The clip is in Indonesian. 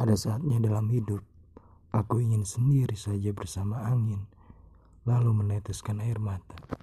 Ada saatnya dalam hidup, aku ingin sendiri saja bersama angin, lalu meneteskan air mata.